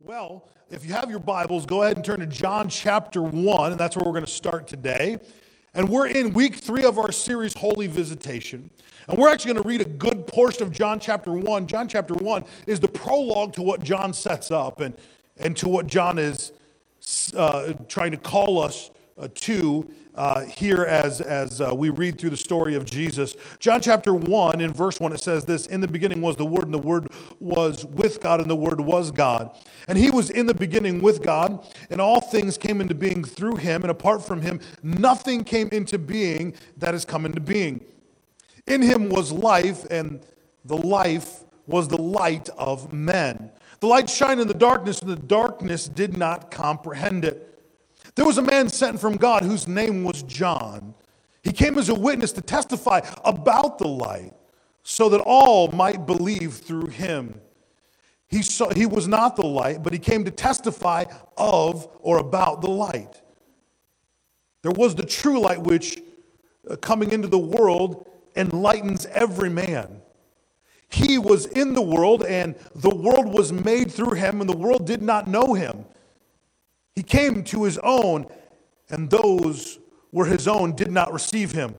Well, if you have your Bibles, go ahead and turn to John chapter 1, and that's where we're going to start today. And we're in week three of our series, Holy Visitation. And we're actually going to read a good portion of John chapter 1. John chapter 1 is the prologue to what John sets up and, and to what John is uh, trying to call us uh, to uh, here as, as uh, we read through the story of Jesus. John chapter 1, in verse 1, it says this In the beginning was the Word, and the Word was with God, and the Word was God. And He was in the beginning with God, and all things came into being through Him, and apart from Him, nothing came into being that has come into being. In Him was life, and the life was the light of men. The light shined in the darkness, and the darkness did not comprehend it. There was a man sent from God whose name was John. He came as a witness to testify about the light so that all might believe through him. He, saw, he was not the light, but he came to testify of or about the light. There was the true light which, uh, coming into the world, enlightens every man. He was in the world, and the world was made through him, and the world did not know him. He came to his own, and those were his own did not receive him.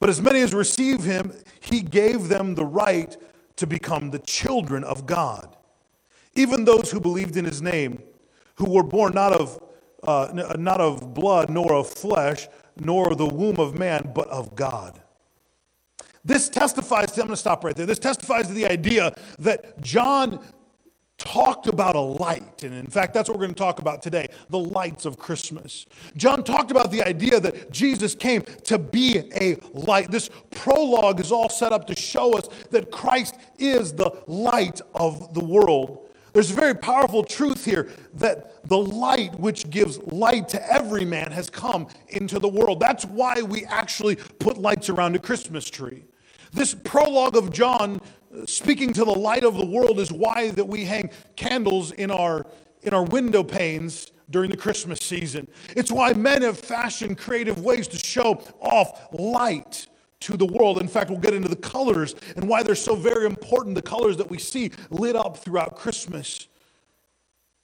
But as many as received him, he gave them the right to become the children of God. Even those who believed in his name, who were born not of, uh, not of blood, nor of flesh, nor the womb of man, but of God. This testifies to, I'm going to stop right there. This testifies to the idea that John talked about a light. And in fact, that's what we're going to talk about today the lights of Christmas. John talked about the idea that Jesus came to be a light. This prologue is all set up to show us that Christ is the light of the world. There's a very powerful truth here that the light which gives light to every man has come into the world. That's why we actually put lights around a Christmas tree. This prologue of John speaking to the light of the world is why that we hang candles in our in our window panes during the Christmas season. It's why men have fashioned creative ways to show off light to the world. In fact, we'll get into the colors and why they're so very important, the colors that we see lit up throughout Christmas.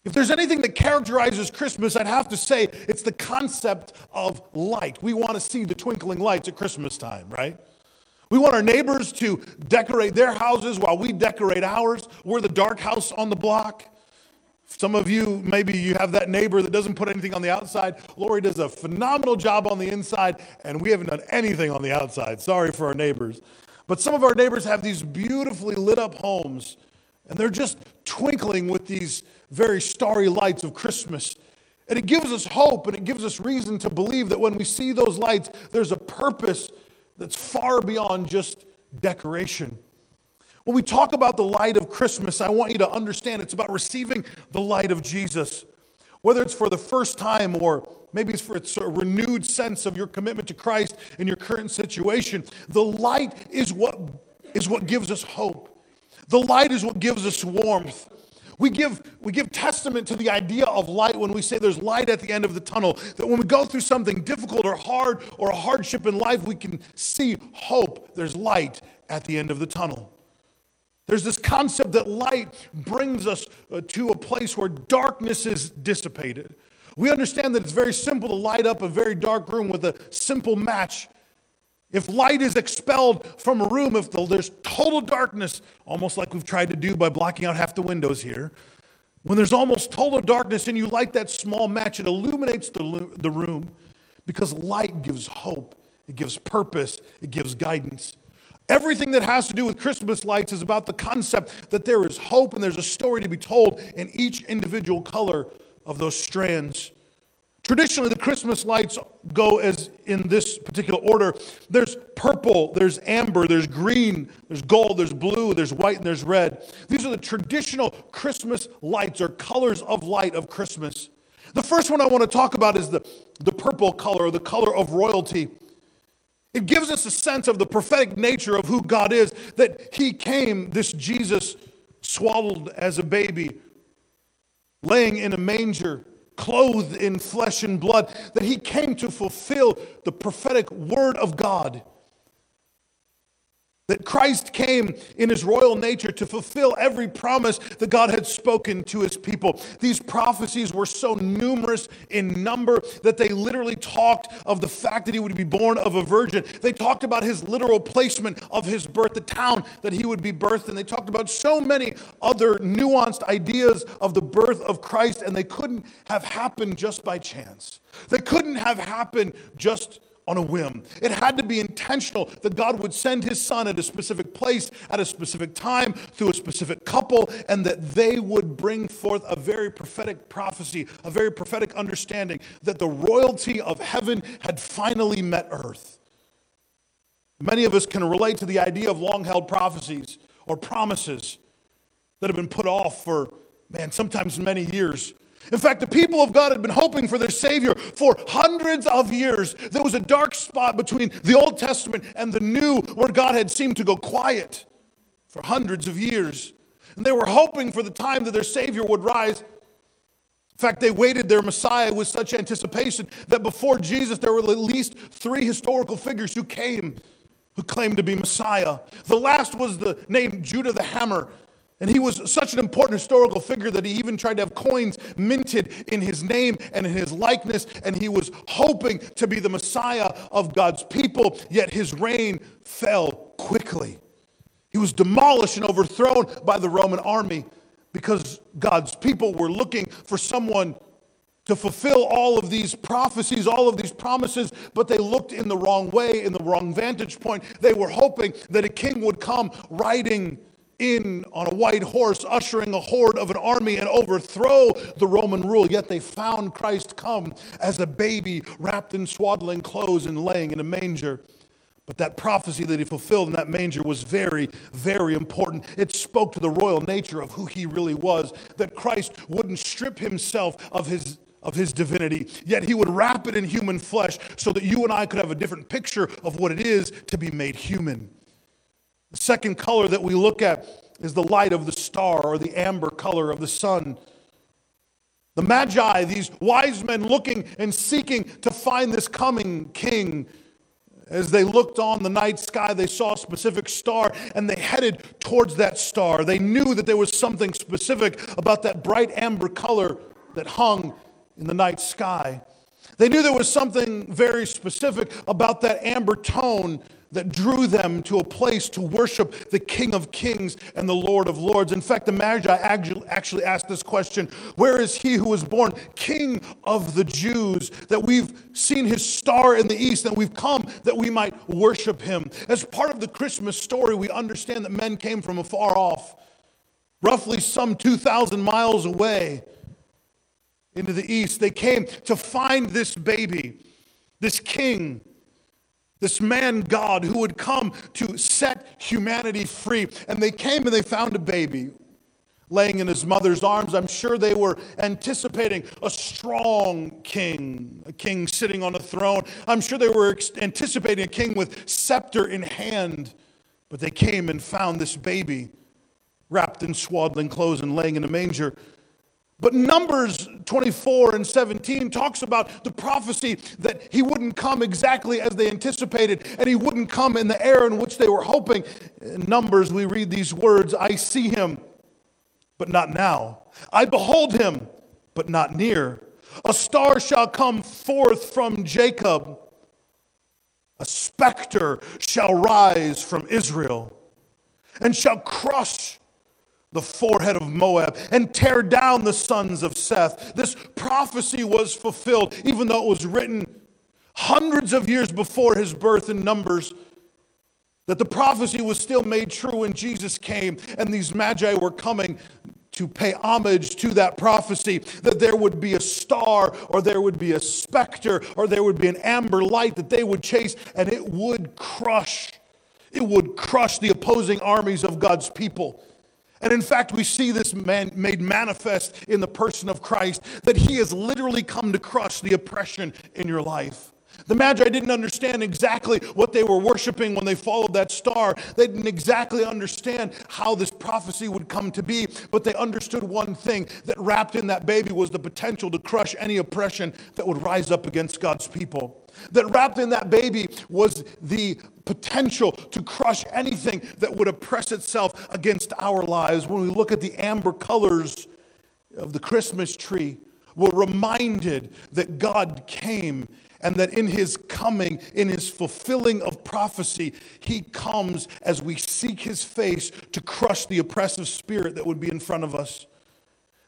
If there's anything that characterizes Christmas, I'd have to say it's the concept of light. We want to see the twinkling lights at Christmas time, right? We want our neighbors to decorate their houses while we decorate ours. We're the dark house on the block. Some of you, maybe you have that neighbor that doesn't put anything on the outside. Lori does a phenomenal job on the inside, and we haven't done anything on the outside. Sorry for our neighbors. But some of our neighbors have these beautifully lit up homes, and they're just twinkling with these very starry lights of Christmas. And it gives us hope and it gives us reason to believe that when we see those lights, there's a purpose that's far beyond just decoration. When we talk about the light of Christmas, I want you to understand it's about receiving the light of Jesus. Whether it's for the first time or maybe it's for a renewed sense of your commitment to Christ in your current situation, the light is what, is what gives us hope. The light is what gives us warmth. We give, we give testament to the idea of light when we say there's light at the end of the tunnel. That when we go through something difficult or hard or a hardship in life, we can see hope. There's light at the end of the tunnel. There's this concept that light brings us uh, to a place where darkness is dissipated. We understand that it's very simple to light up a very dark room with a simple match if light is expelled from a room, if there's total darkness, almost like we've tried to do by blocking out half the windows here, when there's almost total darkness and you light that small match, it illuminates the, the room because light gives hope, it gives purpose, it gives guidance. Everything that has to do with Christmas lights is about the concept that there is hope and there's a story to be told in each individual color of those strands. Traditionally, the Christmas lights go as in this particular order. There's purple, there's amber, there's green, there's gold, there's blue, there's white, and there's red. These are the traditional Christmas lights or colors of light of Christmas. The first one I want to talk about is the, the purple color, or the color of royalty. It gives us a sense of the prophetic nature of who God is, that He came, this Jesus, swaddled as a baby, laying in a manger clothed in flesh and blood, that he came to fulfill the prophetic word of God. That Christ came in his royal nature to fulfill every promise that God had spoken to his people. These prophecies were so numerous in number that they literally talked of the fact that he would be born of a virgin. They talked about his literal placement of his birth, the town that he would be birthed in. They talked about so many other nuanced ideas of the birth of Christ, and they couldn't have happened just by chance. They couldn't have happened just on a whim. It had to be intentional that God would send his son at a specific place, at a specific time, through a specific couple, and that they would bring forth a very prophetic prophecy, a very prophetic understanding that the royalty of heaven had finally met earth. Many of us can relate to the idea of long held prophecies or promises that have been put off for, man, sometimes many years. In fact, the people of God had been hoping for their Savior for hundreds of years. There was a dark spot between the Old Testament and the New where God had seemed to go quiet for hundreds of years. And they were hoping for the time that their Savior would rise. In fact, they waited their Messiah with such anticipation that before Jesus, there were at least three historical figures who came who claimed to be Messiah. The last was the name Judah the Hammer. And he was such an important historical figure that he even tried to have coins minted in his name and in his likeness. And he was hoping to be the Messiah of God's people, yet his reign fell quickly. He was demolished and overthrown by the Roman army because God's people were looking for someone to fulfill all of these prophecies, all of these promises, but they looked in the wrong way, in the wrong vantage point. They were hoping that a king would come riding in on a white horse, ushering a horde of an army and overthrow the Roman rule. Yet they found Christ come as a baby wrapped in swaddling clothes and laying in a manger. But that prophecy that he fulfilled in that manger was very, very important. It spoke to the royal nature of who he really was, that Christ wouldn't strip himself of his of his divinity, yet he would wrap it in human flesh so that you and I could have a different picture of what it is to be made human. The second color that we look at is the light of the star or the amber color of the sun. The Magi, these wise men looking and seeking to find this coming king, as they looked on the night sky, they saw a specific star and they headed towards that star. They knew that there was something specific about that bright amber color that hung in the night sky. They knew there was something very specific about that amber tone that drew them to a place to worship the King of Kings and the Lord of Lords. In fact, the Magi actually asked this question Where is he who was born King of the Jews? That we've seen his star in the east, and we've come that we might worship him. As part of the Christmas story, we understand that men came from afar off, roughly some 2,000 miles away into the east. They came to find this baby, this king this man God who would come to set humanity free. And they came and they found a baby laying in his mother's arms. I'm sure they were anticipating a strong king, a king sitting on a throne. I'm sure they were anticipating a king with scepter in hand. But they came and found this baby wrapped in swaddling clothes and laying in a manger. But Numbers 24 and 17 talks about the prophecy that he wouldn't come exactly as they anticipated and he wouldn't come in the era in which they were hoping. In Numbers, we read these words I see him, but not now. I behold him, but not near. A star shall come forth from Jacob, a specter shall rise from Israel and shall crush the forehead of Moab and tear down the sons of Seth. This prophecy was fulfilled, even though it was written hundreds of years before his birth in Numbers. That the prophecy was still made true when Jesus came and these magi were coming to pay homage to that prophecy that there would be a star or there would be a specter or there would be an amber light that they would chase and it would crush. It would crush the opposing armies of God's people. And in fact, we see this man made manifest in the person of Christ that he has literally come to crush the oppression in your life. The Magi didn't understand exactly what they were worshiping when they followed that star. They didn't exactly understand how this prophecy would come to be, but they understood one thing that wrapped in that baby was the potential to crush any oppression that would rise up against God's people. That wrapped in that baby was the potential to crush anything that would oppress itself against our lives. When we look at the amber colors of the Christmas tree, we're reminded that God came and that in his coming, in his fulfilling of prophecy, he comes as we seek his face to crush the oppressive spirit that would be in front of us.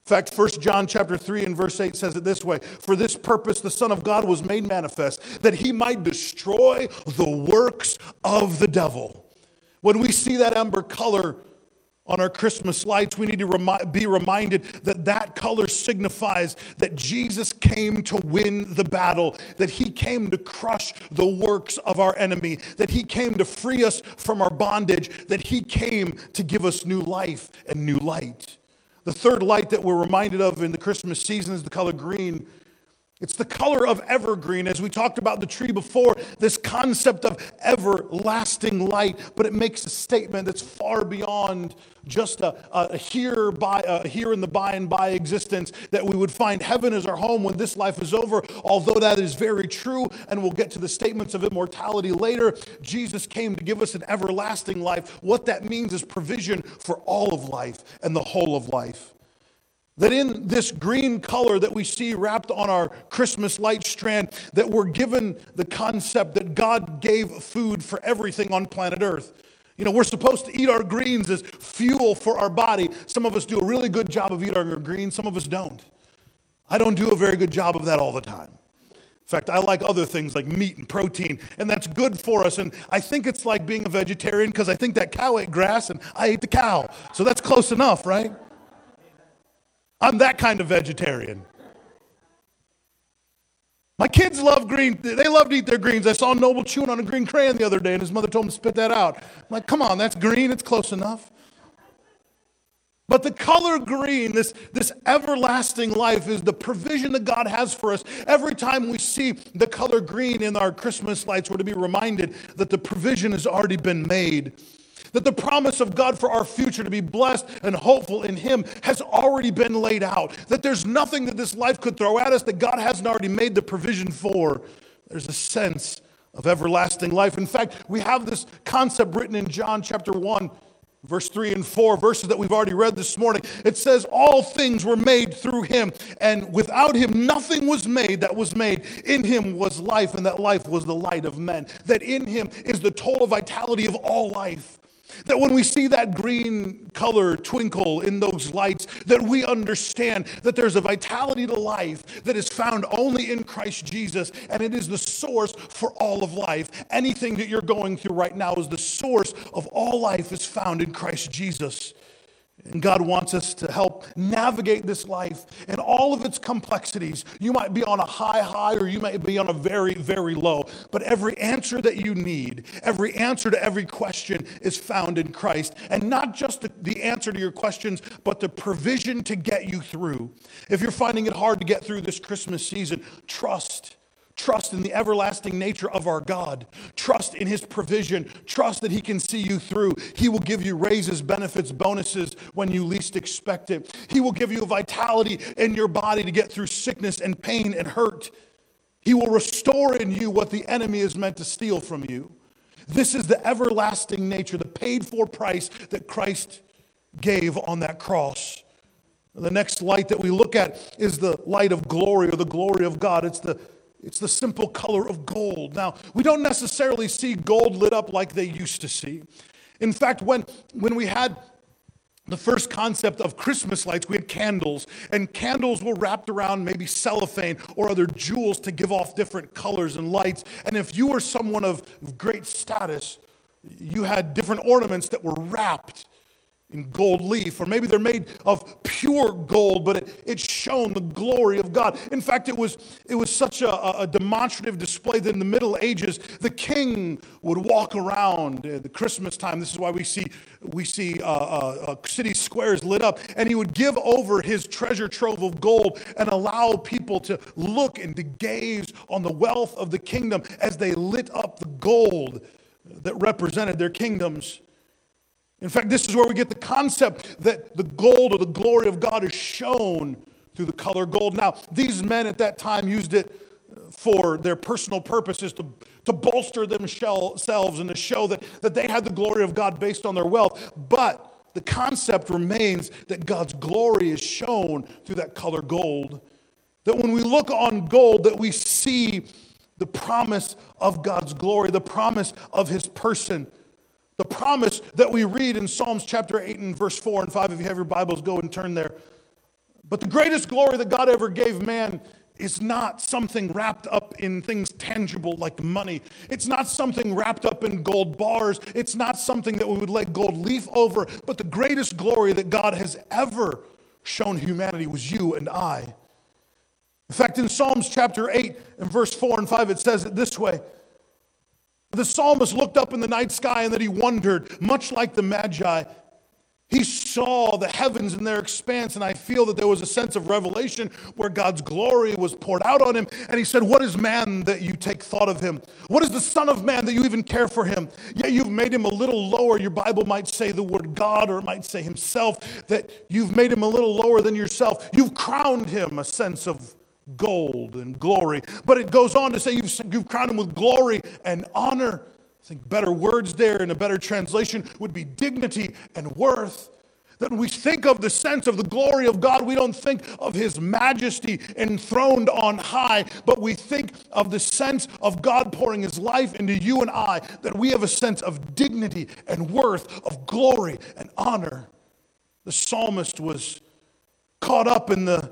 In fact, 1 John chapter 3 and verse 8 says it this way For this purpose the Son of God was made manifest, that he might destroy the works of the devil. When we see that amber color on our Christmas lights, we need to remi- be reminded that that color signifies that Jesus came to win the battle, that he came to crush the works of our enemy, that he came to free us from our bondage, that he came to give us new life and new light. The third light that we're reminded of in the Christmas season is the color green. It's the color of evergreen, as we talked about the tree before, this concept of everlasting light, but it makes a statement that's far beyond just a, a here, by, a here in the by and by existence, that we would find heaven as our home when this life is over. Although that is very true, and we'll get to the statements of immortality later, Jesus came to give us an everlasting life. What that means is provision for all of life and the whole of life. That in this green color that we see wrapped on our Christmas light strand, that we're given the concept that God gave food for everything on planet Earth. You know, we're supposed to eat our greens as fuel for our body. Some of us do a really good job of eating our greens, some of us don't. I don't do a very good job of that all the time. In fact, I like other things like meat and protein, and that's good for us. And I think it's like being a vegetarian because I think that cow ate grass and I ate the cow. So that's close enough, right? I'm that kind of vegetarian. My kids love green. They love to eat their greens. I saw Noble chewing on a green crayon the other day, and his mother told him to spit that out. I'm like, come on, that's green. It's close enough. But the color green, this, this everlasting life, is the provision that God has for us. Every time we see the color green in our Christmas lights, we're to be reminded that the provision has already been made. That the promise of God for our future to be blessed and hopeful in Him has already been laid out. That there's nothing that this life could throw at us that God hasn't already made the provision for. There's a sense of everlasting life. In fact, we have this concept written in John chapter 1, verse 3 and 4, verses that we've already read this morning. It says, All things were made through him, and without him nothing was made that was made. In him was life, and that life was the light of men. That in him is the total vitality of all life. That when we see that green color twinkle in those lights, that we understand that there's a vitality to life that is found only in Christ Jesus, and it is the source for all of life. Anything that you're going through right now is the source of all life is found in Christ Jesus. And God wants us to help navigate this life and all of its complexities. You might be on a high, high, or you might be on a very, very low. But every answer that you need, every answer to every question is found in Christ. And not just the, the answer to your questions, but the provision to get you through. If you're finding it hard to get through this Christmas season, trust Trust in the everlasting nature of our God. Trust in His provision. Trust that He can see you through. He will give you raises, benefits, bonuses when you least expect it. He will give you vitality in your body to get through sickness and pain and hurt. He will restore in you what the enemy is meant to steal from you. This is the everlasting nature, the paid for price that Christ gave on that cross. The next light that we look at is the light of glory or the glory of God. It's the it's the simple color of gold. Now, we don't necessarily see gold lit up like they used to see. In fact, when, when we had the first concept of Christmas lights, we had candles, and candles were wrapped around maybe cellophane or other jewels to give off different colors and lights. And if you were someone of great status, you had different ornaments that were wrapped in gold leaf, or maybe they're made of pure gold, but it, it shone the glory of God. In fact, it was, it was such a, a demonstrative display that in the Middle Ages, the king would walk around at the Christmas time. This is why we see, we see uh, uh, uh, city squares lit up, and he would give over his treasure trove of gold and allow people to look and to gaze on the wealth of the kingdom as they lit up the gold that represented their kingdoms. In fact, this is where we get the concept that the gold or the glory of God is shown through the color gold. Now, these men at that time used it for their personal purposes to, to bolster themselves and to show that, that they had the glory of God based on their wealth. But the concept remains that God's glory is shown through that color gold. That when we look on gold, that we see the promise of God's glory, the promise of his person. The promise that we read in Psalms chapter 8 and verse 4 and 5. If you have your Bibles, go and turn there. But the greatest glory that God ever gave man is not something wrapped up in things tangible like money. It's not something wrapped up in gold bars. It's not something that we would lay gold leaf over. But the greatest glory that God has ever shown humanity was you and I. In fact, in Psalms chapter 8 and verse 4 and 5, it says it this way the psalmist looked up in the night sky and that he wondered, much like the Magi. He saw the heavens in their expanse, and I feel that there was a sense of revelation where God's glory was poured out on him. And he said, What is man that you take thought of him? What is the Son of Man that you even care for him? Yet you've made him a little lower. Your Bible might say the word God, or it might say himself, that you've made him a little lower than yourself. You've crowned him a sense of gold and glory. But it goes on to say you've, you've crowned him with glory and honor. I think better words there and a better translation would be dignity and worth. That we think of the sense of the glory of God, we don't think of his majesty enthroned on high, but we think of the sense of God pouring his life into you and I, that we have a sense of dignity and worth, of glory and honor. The psalmist was caught up in the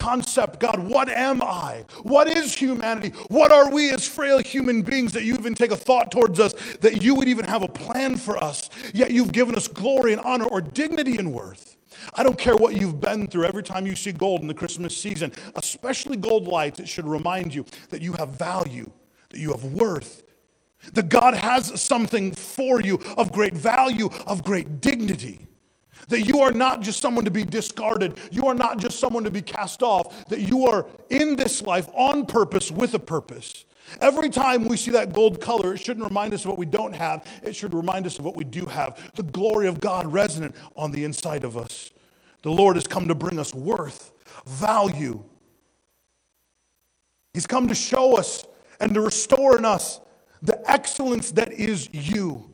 concept, God, what am I? What is humanity? What are we as frail human beings that you even take a thought towards us, that you would even have a plan for us, yet you've given us glory and honor or dignity and worth? I don't care what you've been through. Every time you see gold in the Christmas season, especially gold lights, it should remind you that you have value, that you have worth, that God has something for you of great value, of great dignity. That you are not just someone to be discarded. You are not just someone to be cast off. That you are in this life on purpose with a purpose. Every time we see that gold color, it shouldn't remind us of what we don't have. It should remind us of what we do have. The glory of God resonant on the inside of us. The Lord has come to bring us worth, value. He's come to show us and to restore in us the excellence that is you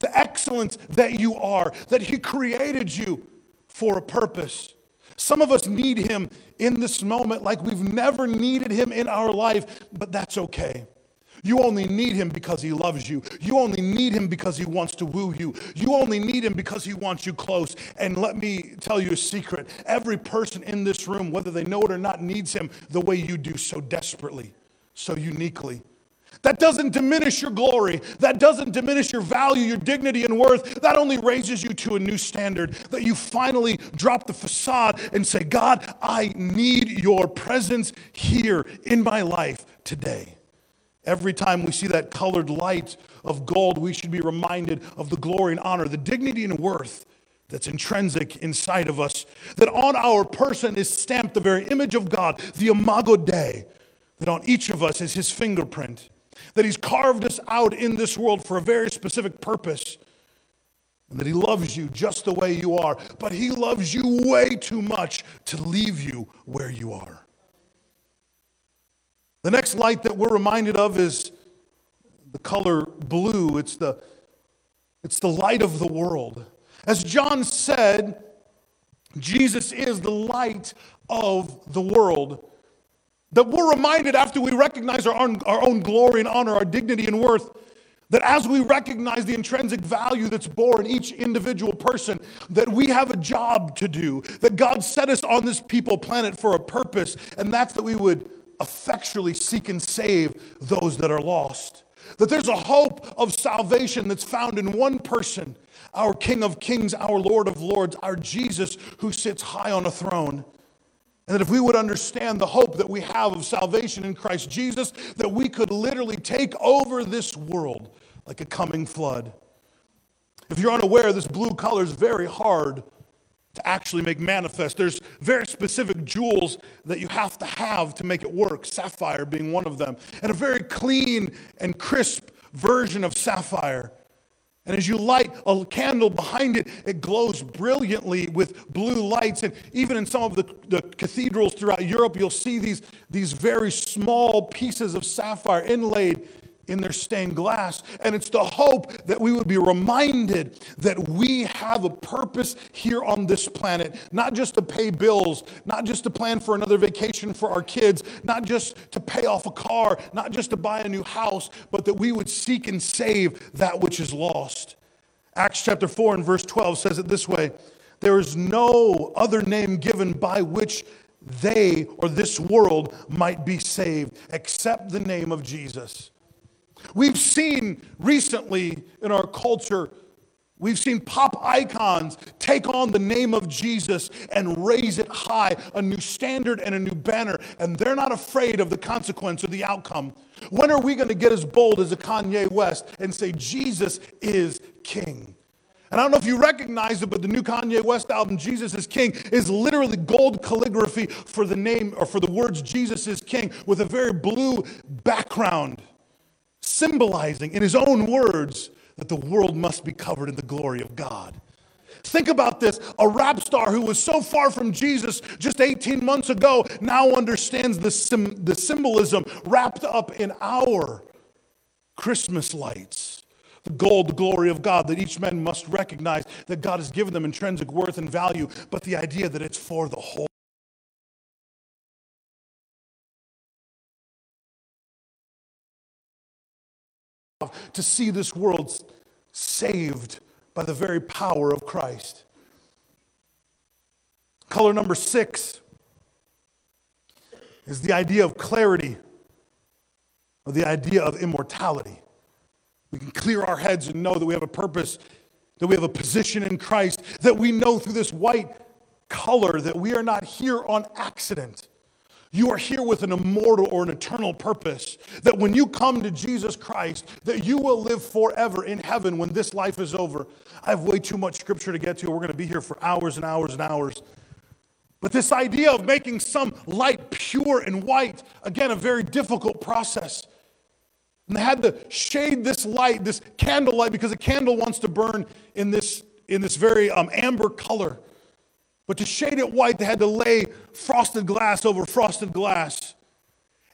the excellence that you are, that He created you for a purpose. Some of us need Him in this moment like we've never needed Him in our life, but that's okay. You only need him because he loves you. You only need him because he wants to woo you. You only need him because he wants you close. And let me tell you a secret every person in this room, whether they know it or not, needs him the way you do so desperately, so uniquely. That doesn't diminish your glory. That doesn't diminish your value, your dignity, and worth. That only raises you to a new standard. That you finally drop the facade and say, God, I need your presence here in my life today. Every time we see that colored light of gold, we should be reminded of the glory and honor, the dignity and worth that's intrinsic inside of us. That on our person is stamped the very image of God, the Imago Dei. That on each of us is his fingerprint that He's carved us out in this world for a very specific purpose, and that He loves you just the way you are, but He loves you way too much to leave you where you are. The next light that we're reminded of is the color blue. It's the, it's the light of the world. As John said, Jesus is the light of the world. That we're reminded after we recognize our own, our own glory and honor, our dignity and worth, that as we recognize the intrinsic value that's born in each individual person, that we have a job to do, that God set us on this people planet for a purpose, and that's that we would effectually seek and save those that are lost. That there's a hope of salvation that's found in one person, our King of Kings, our Lord of Lords, our Jesus who sits high on a throne. And that if we would understand the hope that we have of salvation in Christ Jesus, that we could literally take over this world like a coming flood. If you're unaware, this blue color is very hard to actually make manifest. There's very specific jewels that you have to have to make it work, sapphire being one of them, and a very clean and crisp version of sapphire. And as you light a candle behind it, it glows brilliantly with blue lights. And even in some of the, the cathedrals throughout Europe, you'll see these, these very small pieces of sapphire inlaid in their stained glass. And it's the hope that we would be reminded that we have a purpose here on this planet, not just to pay bills, not just to plan for another vacation for our kids, not just to pay off a car, not just to buy a new house, but that we would seek and save that which is lost. Acts chapter 4 and verse 12 says it this way There is no other name given by which they or this world might be saved except the name of Jesus. We've seen recently in our culture, we've seen pop icons take on the name of Jesus and raise it high, a new standard and a new banner, and they're not afraid of the consequence or the outcome. When are we going to get as bold as a Kanye West and say, Jesus is King? And I don't know if you recognize it, but the new Kanye West album, Jesus is King, is literally gold calligraphy for the name or for the words Jesus is King with a very blue background symbolizing in his own words that the world must be covered in the glory of God. Think about this. A rap star who was so far from Jesus just 18 months ago now understands the, sim- the symbolism wrapped up in our Christmas lights. The gold, glory of God, that each man must recognize that God has given them intrinsic worth and value, but the idea that it's for the whole. To see this world saved by the very power of Christ. Color number six is the idea of clarity or the idea of immortality. We can clear our heads and know that we have a purpose, that we have a position in Christ, that we know through this white color that we are not here on accident. You are here with an immortal or an eternal purpose. That when you come to Jesus Christ, that you will live forever in heaven when this life is over. I have way too much scripture to get to. We're going to be here for hours and hours and hours. But this idea of making some light pure and white, again, a very difficult process. And they had to shade this light, this candle light, because a candle wants to burn in this, in this very um, amber color. But to shade it white, they had to lay frosted glass over frosted glass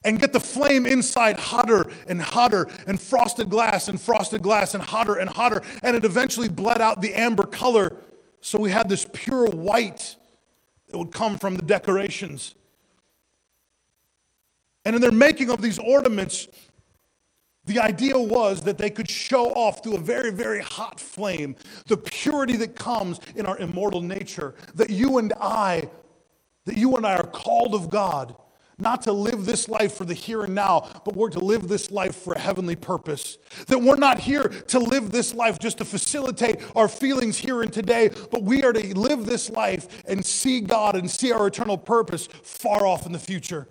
and get the flame inside hotter and hotter and frosted glass and frosted glass and hotter and hotter. And it eventually bled out the amber color. So we had this pure white that would come from the decorations. And in their making of these ornaments, the idea was that they could show off through a very, very hot flame the purity that comes in our immortal nature. That you and I, that you and I are called of God, not to live this life for the here and now, but we're to live this life for a heavenly purpose. That we're not here to live this life just to facilitate our feelings here and today, but we are to live this life and see God and see our eternal purpose far off in the future.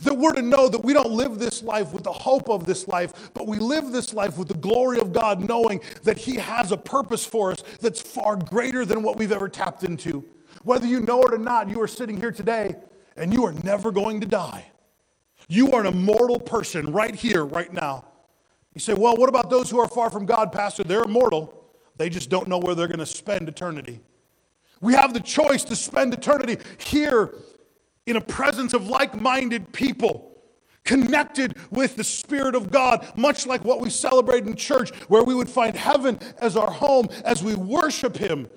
That we're to know that we don't live this life with the hope of this life, but we live this life with the glory of God, knowing that He has a purpose for us that's far greater than what we've ever tapped into. Whether you know it or not, you are sitting here today and you are never going to die. You are an immortal person right here, right now. You say, well, what about those who are far from God, Pastor? They're immortal. They just don't know where they're going to spend eternity. We have the choice to spend eternity here in a presence of like minded people connected with the Spirit of God, much like what we celebrate in church, where we would find heaven as our home as we worship Him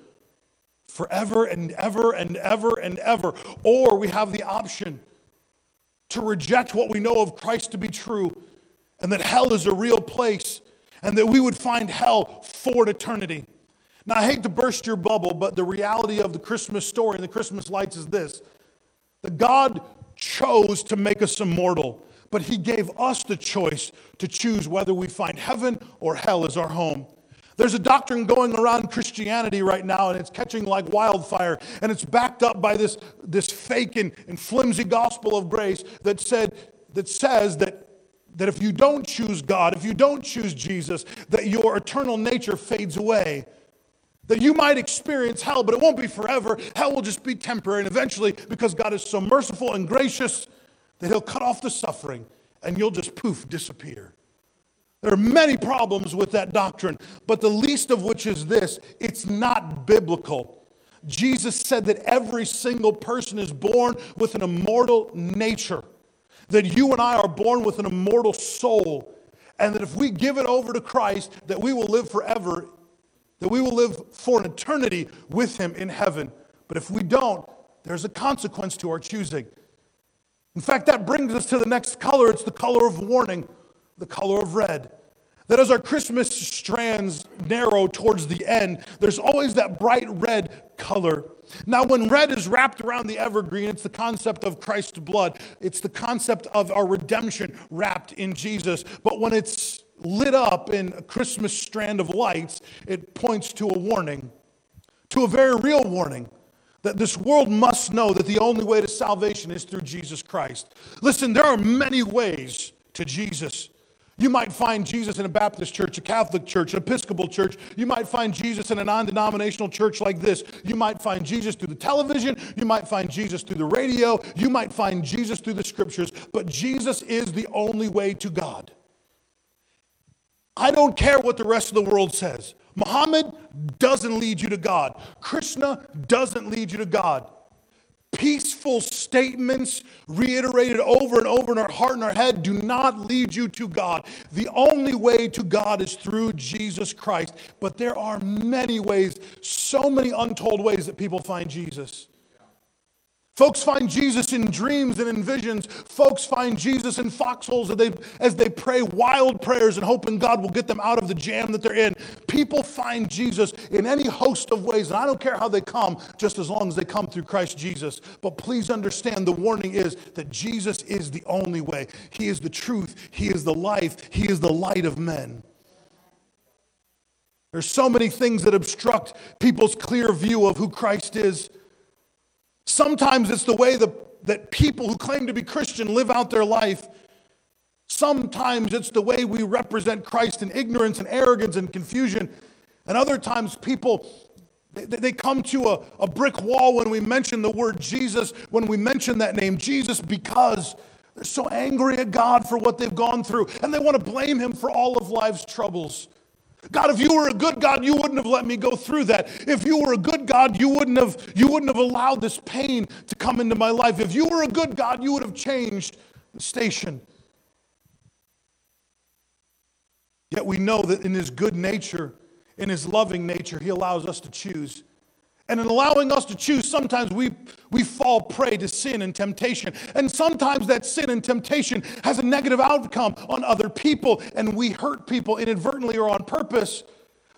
forever and ever and ever and ever. Or we have the option to reject what we know of Christ to be true and that hell is a real place and that we would find hell for eternity. Now, I hate to burst your bubble, but the reality of the Christmas story and the Christmas lights is this that God chose to make us immortal, but He gave us the choice to choose whether we find heaven or hell as our home. There's a doctrine going around Christianity right now, and it's catching like wildfire, and it's backed up by this, this fake and, and flimsy gospel of grace that, said, that says that, that if you don't choose God, if you don't choose Jesus, that your eternal nature fades away. That you might experience hell, but it won't be forever. Hell will just be temporary, and eventually, because God is so merciful and gracious, that He'll cut off the suffering, and you'll just poof, disappear. There are many problems with that doctrine, but the least of which is this it's not biblical. Jesus said that every single person is born with an immortal nature, that you and I are born with an immortal soul, and that if we give it over to Christ, that we will live forever, that we will live for an eternity with Him in heaven. But if we don't, there's a consequence to our choosing. In fact, that brings us to the next color. It's the color of warning, the color of red. That as our Christmas strands narrow towards the end, there's always that bright red color. Now, when red is wrapped around the evergreen, it's the concept of Christ's blood. It's the concept of our redemption wrapped in Jesus. But when it's lit up in a Christmas strand of lights, it points to a warning, to a very real warning that this world must know that the only way to salvation is through Jesus Christ. Listen, there are many ways to Jesus. You might find Jesus in a Baptist church, a Catholic church, an Episcopal church. You might find Jesus in a non denominational church like this. You might find Jesus through the television. You might find Jesus through the radio. You might find Jesus through the scriptures. But Jesus is the only way to God. I don't care what the rest of the world says. Muhammad doesn't lead you to God, Krishna doesn't lead you to God peaceful statements reiterated over and over in our heart and our head do not lead you to God. The only way to God is through Jesus Christ. But there are many ways, so many untold ways that people find Jesus. Folks find Jesus in dreams and in visions. Folks find Jesus in foxholes as they, as they pray wild prayers and hoping God will get them out of the jam that they're in. People find Jesus in any host of ways, and I don't care how they come, just as long as they come through Christ Jesus. But please understand the warning is that Jesus is the only way. He is the truth, He is the life, He is the light of men. There's so many things that obstruct people's clear view of who Christ is. Sometimes it's the way the, that people who claim to be Christian live out their life. Sometimes it's the way we represent Christ in ignorance and arrogance and confusion. And other times people, they, come to a, a brick wall when we mention the word Jesus, when we mention that name, Jesus, because they're so angry at God for what they've gone through and they want to blame Him for all of life's troubles. God, if you were a good God, you wouldn't have let me go through that. If you were a good God, you wouldn't have, you wouldn't have allowed this pain to come into my life. If you were a good God, you would have changed the station. Yet we know that in his good nature, in his loving nature, he allows us to choose. And in allowing us to choose, sometimes we, we fall prey to sin and temptation. And sometimes that sin and temptation has a negative outcome on other people, and we hurt people inadvertently or on purpose.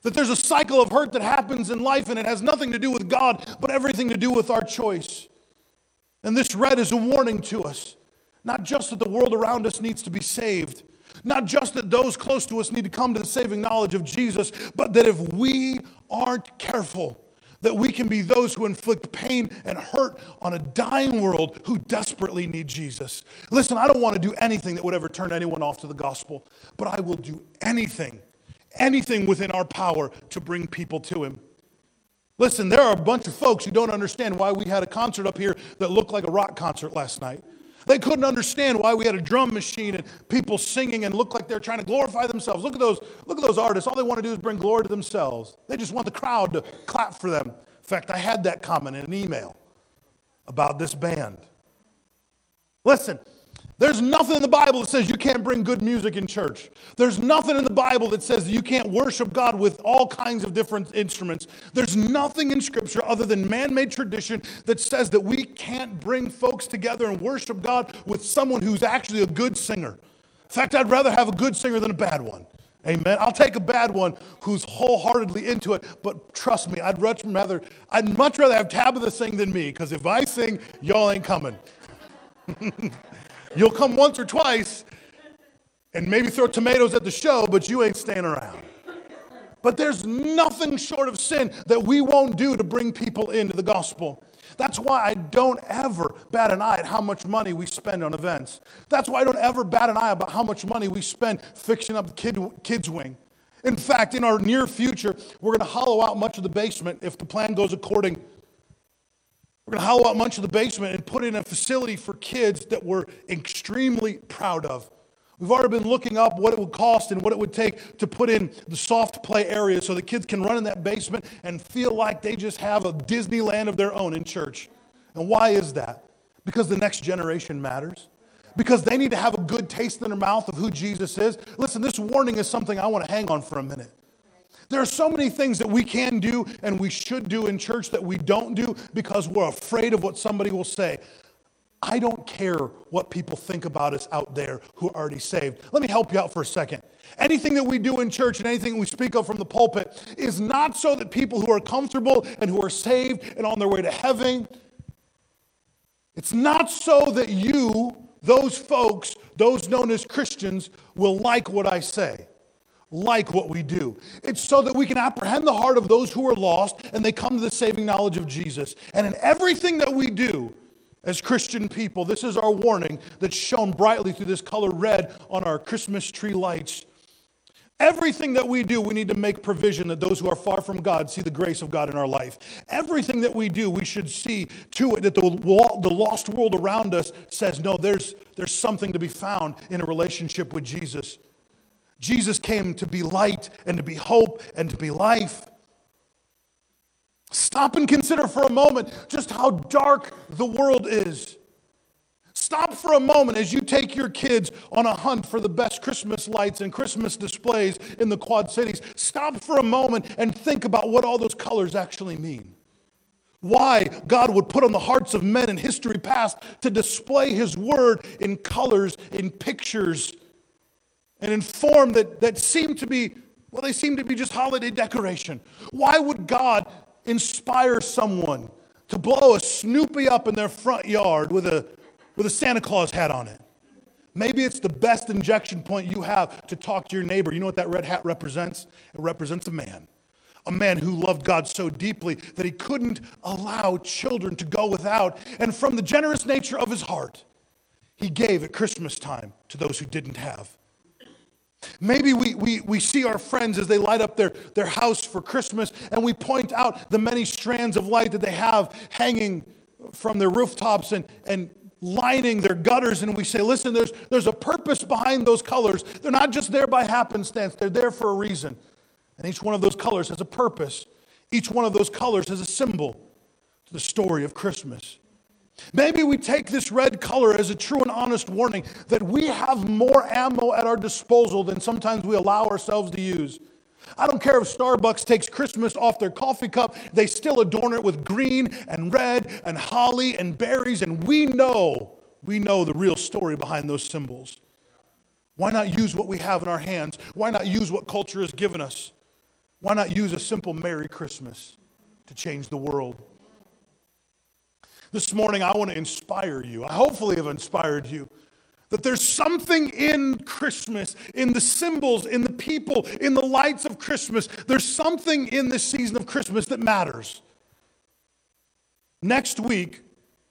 That there's a cycle of hurt that happens in life, and it has nothing to do with God, but everything to do with our choice. And this red is a warning to us not just that the world around us needs to be saved, not just that those close to us need to come to the saving knowledge of Jesus, but that if we aren't careful, that we can be those who inflict pain and hurt on a dying world who desperately need Jesus. Listen, I don't want to do anything that would ever turn anyone off to the gospel, but I will do anything, anything within our power to bring people to Him. Listen, there are a bunch of folks who don't understand why we had a concert up here that looked like a rock concert last night. They couldn't understand why we had a drum machine and people singing and look like they're trying to glorify themselves. Look at those, look at those artists. All they want to do is bring glory to themselves. They just want the crowd to clap for them. In fact, I had that comment in an email about this band. Listen, there's nothing in the Bible that says you can't bring good music in church. There's nothing in the Bible that says you can't worship God with all kinds of different instruments. There's nothing in Scripture other than man made tradition that says that we can't bring folks together and worship God with someone who's actually a good singer. In fact, I'd rather have a good singer than a bad one. Amen. I'll take a bad one who's wholeheartedly into it, but trust me, I'd much rather I'd much rather have Tabitha sing than me, because if I sing, y'all ain't coming. You'll come once or twice and maybe throw tomatoes at the show, but you ain't staying around. But there's nothing short of sin that we won't do to bring people into the gospel. That's why I don't ever bat an eye at how much money we spend on events. That's why I don't ever bat an eye about how much money we spend fixing up the kid, kids' wing. In fact, in our near future, we're going to hollow out much of the basement if the plan goes according. We're going to hollow out much of the basement and put in a facility for kids that we're extremely proud of. We've already been looking up what it would cost and what it would take to put in the soft play area so the kids can run in that basement and feel like they just have a Disneyland of their own in church. And why is that? Because the next generation matters. Because they need to have a good taste in their mouth of who Jesus is. Listen, this warning is something I want to hang on for a minute. There are so many things that we can do and we should do in church that we don't do because we're afraid of what somebody will say. I don't care what people think about us out there who are already saved. Let me help you out for a second. Anything that we do in church and anything we speak of from the pulpit is not so that people who are comfortable and who are saved and on their way to heaven, it's not so that you, those folks, those known as Christians, will like what I say, like what we do. It's so that we can apprehend the heart of those who are lost and they come to the saving knowledge of Jesus. And in everything that we do, as Christian people, this is our warning that's shown brightly through this color red on our Christmas tree lights. Everything that we do, we need to make provision that those who are far from God see the grace of God in our life. Everything that we do, we should see to it that the, the lost world around us says, no, there's, there's something to be found in a relationship with Jesus. Jesus came to be light and to be hope and to be life. Stop and consider for a moment just how dark the world is. Stop for a moment as you take your kids on a hunt for the best Christmas lights and Christmas displays in the Quad Cities. Stop for a moment and think about what all those colors actually mean. Why God would put on the hearts of men in history past to display His word in colors, in pictures, and in form that, that seem to be, well, they seem to be just holiday decoration. Why would God inspire someone to blow a Snoopy up in their front yard with a, with a Santa Claus hat on it. Maybe it's the best injection point you have to talk to your neighbor. You know what that red hat represents? It represents a man. A man who loved God so deeply that he couldn't allow children to go without. And from the generous nature of his heart, he gave at Christmas time to those who didn't have. Maybe we, we, we see our friends as they light up their, their house for Christmas and we point out the many strands of light that they have hanging from their rooftops and, and lining their gutters. And we say, listen, there's, there's a purpose behind those colors. They're not just there by happenstance, they're there for a reason. And each one of those colors has a purpose, each one of those colors has a symbol to the story of Christmas. Maybe we take this red color as a true and honest warning that we have more ammo at our disposal than sometimes we allow ourselves to use. I don't care if Starbucks takes Christmas off their coffee cup, they still adorn it with green and red and holly and berries, and we know, we know the real story behind those symbols. Why not use what we have in our hands? Why not use what culture has given us? Why not use a simple Merry Christmas to change the world? This morning, I want to inspire you. I hopefully have inspired you. That there's something in Christmas, in the symbols, in the people, in the lights of Christmas. There's something in this season of Christmas that matters. Next week,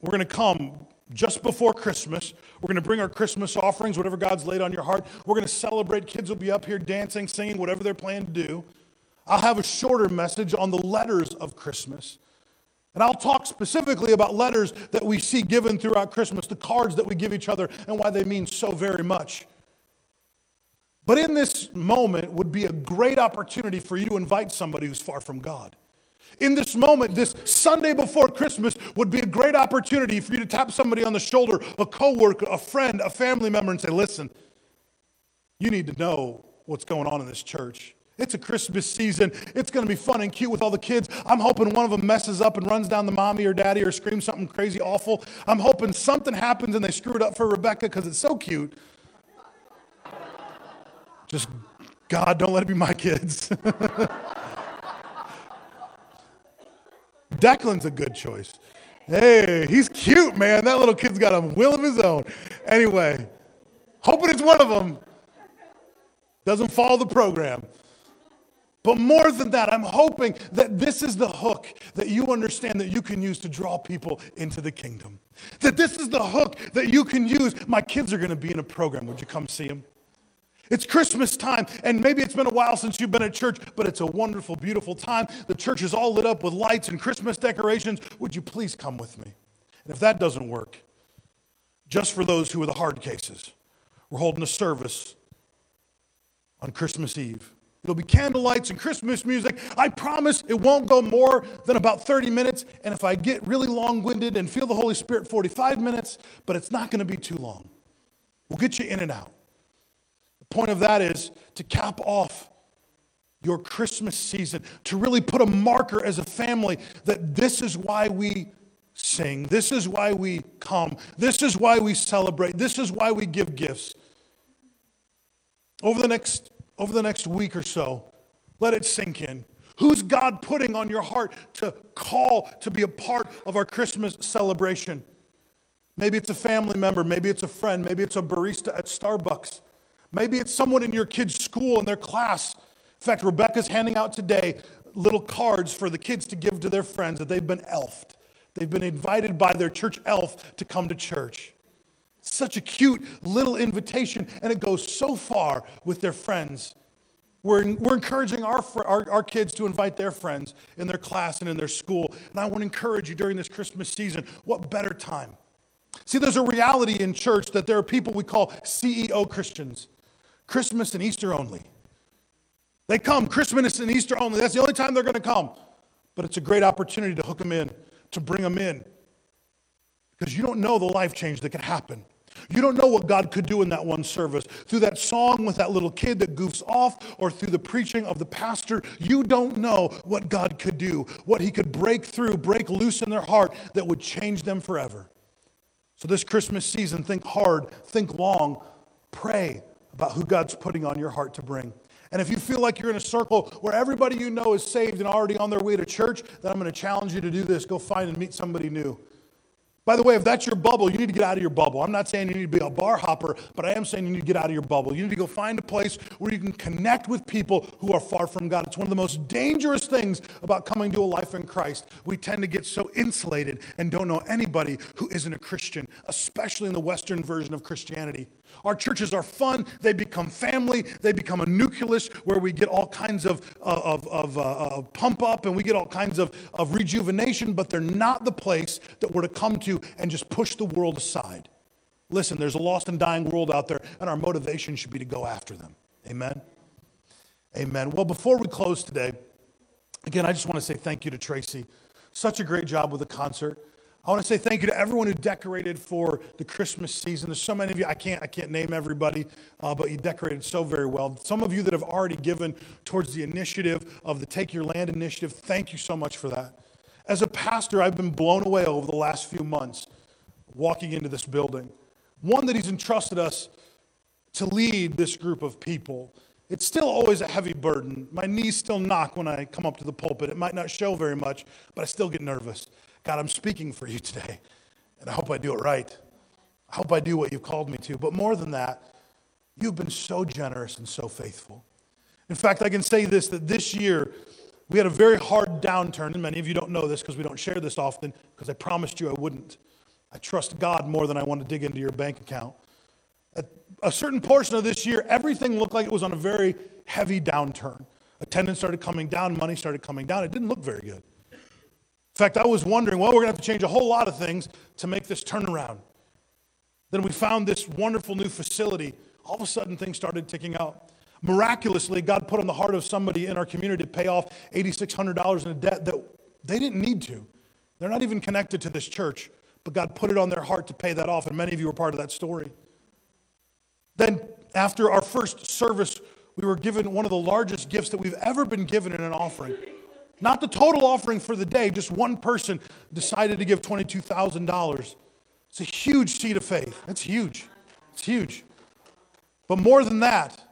we're going to come just before Christmas. We're going to bring our Christmas offerings, whatever God's laid on your heart. We're going to celebrate. Kids will be up here dancing, singing, whatever they're planning to do. I'll have a shorter message on the letters of Christmas. And I'll talk specifically about letters that we see given throughout Christmas, the cards that we give each other, and why they mean so very much. But in this moment would be a great opportunity for you to invite somebody who's far from God. In this moment, this Sunday before Christmas would be a great opportunity for you to tap somebody on the shoulder, a coworker, a friend, a family member, and say, Listen, you need to know what's going on in this church. It's a Christmas season. It's going to be fun and cute with all the kids. I'm hoping one of them messes up and runs down the mommy or daddy or screams something crazy awful. I'm hoping something happens and they screw it up for Rebecca because it's so cute. Just, God, don't let it be my kids. Declan's a good choice. Hey, he's cute, man. That little kid's got a will of his own. Anyway, hoping it's one of them. Doesn't follow the program. But more than that, I'm hoping that this is the hook that you understand that you can use to draw people into the kingdom. That this is the hook that you can use. My kids are going to be in a program. Would you come see them? It's Christmas time, and maybe it's been a while since you've been at church, but it's a wonderful, beautiful time. The church is all lit up with lights and Christmas decorations. Would you please come with me? And if that doesn't work, just for those who are the hard cases, we're holding a service on Christmas Eve. It'll be candlelights and Christmas music. I promise it won't go more than about 30 minutes. And if I get really long winded and feel the Holy Spirit, 45 minutes, but it's not going to be too long. We'll get you in and out. The point of that is to cap off your Christmas season, to really put a marker as a family that this is why we sing, this is why we come, this is why we celebrate, this is why we give gifts. Over the next, over the next week or so, let it sink in. Who's God putting on your heart to call to be a part of our Christmas celebration? Maybe it's a family member, maybe it's a friend, maybe it's a barista at Starbucks. Maybe it's someone in your kid's school in their class. In fact, Rebecca's handing out today little cards for the kids to give to their friends that they've been elfed. They've been invited by their church elf to come to church. Such a cute little invitation, and it goes so far with their friends. We're, we're encouraging our, our, our kids to invite their friends in their class and in their school. And I want to encourage you during this Christmas season what better time? See, there's a reality in church that there are people we call CEO Christians. Christmas and Easter only. They come Christmas and Easter only. That's the only time they're going to come. But it's a great opportunity to hook them in, to bring them in. Because you don't know the life change that could happen. You don't know what God could do in that one service. Through that song with that little kid that goofs off, or through the preaching of the pastor, you don't know what God could do, what He could break through, break loose in their heart that would change them forever. So, this Christmas season, think hard, think long, pray, about who God's putting on your heart to bring. And if you feel like you're in a circle where everybody you know is saved and already on their way to church, then I'm going to challenge you to do this. Go find and meet somebody new. By the way, if that's your bubble, you need to get out of your bubble. I'm not saying you need to be a bar hopper, but I am saying you need to get out of your bubble. You need to go find a place where you can connect with people who are far from God. It's one of the most dangerous things about coming to a life in Christ. We tend to get so insulated and don't know anybody who isn't a Christian, especially in the Western version of Christianity. Our churches are fun. They become family. They become a nucleus where we get all kinds of, of, of uh, uh, pump up and we get all kinds of, of rejuvenation, but they're not the place that we're to come to and just push the world aside. Listen, there's a lost and dying world out there, and our motivation should be to go after them. Amen? Amen. Well, before we close today, again, I just want to say thank you to Tracy. Such a great job with the concert. I want to say thank you to everyone who decorated for the Christmas season. There's so many of you, I can't, I can't name everybody, uh, but you decorated so very well. Some of you that have already given towards the initiative of the Take Your Land initiative, thank you so much for that. As a pastor, I've been blown away over the last few months walking into this building. One, that he's entrusted us to lead this group of people. It's still always a heavy burden. My knees still knock when I come up to the pulpit. It might not show very much, but I still get nervous. God, I'm speaking for you today, and I hope I do it right. I hope I do what you've called me to. But more than that, you've been so generous and so faithful. In fact, I can say this that this year, we had a very hard downturn, and many of you don't know this because we don't share this often, because I promised you I wouldn't. I trust God more than I want to dig into your bank account. At a certain portion of this year, everything looked like it was on a very heavy downturn. Attendance started coming down, money started coming down. It didn't look very good. In fact, I was wondering, well, we're going to have to change a whole lot of things to make this turnaround. Then we found this wonderful new facility. All of a sudden, things started ticking out. Miraculously, God put on the heart of somebody in our community to pay off $8,600 in a debt that they didn't need to. They're not even connected to this church, but God put it on their heart to pay that off, and many of you were part of that story. Then, after our first service, we were given one of the largest gifts that we've ever been given in an offering. Not the total offering for the day, just one person decided to give $22,000. It's a huge seed of faith. It's huge. It's huge. But more than that,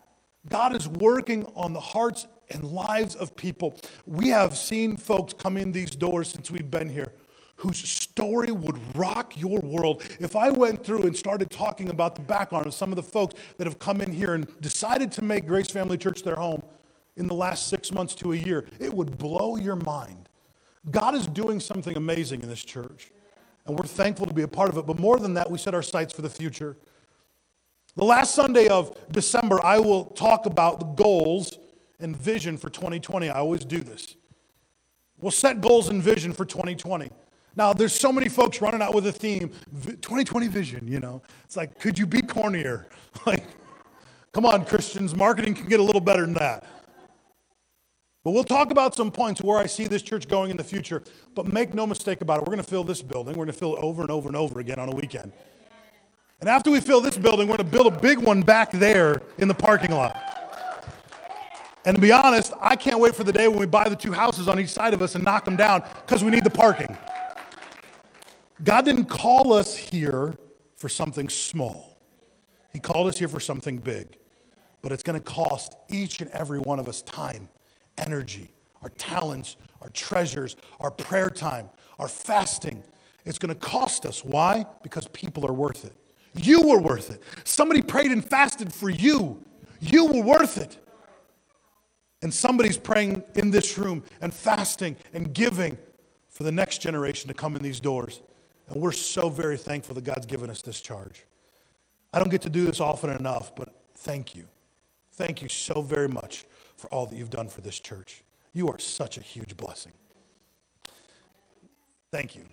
God is working on the hearts and lives of people. We have seen folks come in these doors since we've been here whose story would rock your world. If I went through and started talking about the background of some of the folks that have come in here and decided to make Grace Family Church their home, in the last six months to a year. It would blow your mind. God is doing something amazing in this church, and we're thankful to be a part of it. But more than that, we set our sights for the future. The last Sunday of December, I will talk about the goals and vision for 2020. I always do this. We'll set goals and vision for 2020. Now, there's so many folks running out with a theme 2020 vision, you know. It's like, could you be cornier? Like, come on, Christians, marketing can get a little better than that. But we'll talk about some points where I see this church going in the future. But make no mistake about it, we're going to fill this building. We're going to fill it over and over and over again on a weekend. And after we fill this building, we're going to build a big one back there in the parking lot. And to be honest, I can't wait for the day when we buy the two houses on each side of us and knock them down because we need the parking. God didn't call us here for something small, He called us here for something big. But it's going to cost each and every one of us time, energy, our talents, our treasures, our prayer time, our fasting. It's going to cost us. Why? Because people are worth it. You were worth it. Somebody prayed and fasted for you. You were worth it. And somebody's praying in this room and fasting and giving for the next generation to come in these doors. And we're so very thankful that God's given us this charge. I don't get to do this often enough, but thank you. Thank you so very much for all that you've done for this church. You are such a huge blessing. Thank you.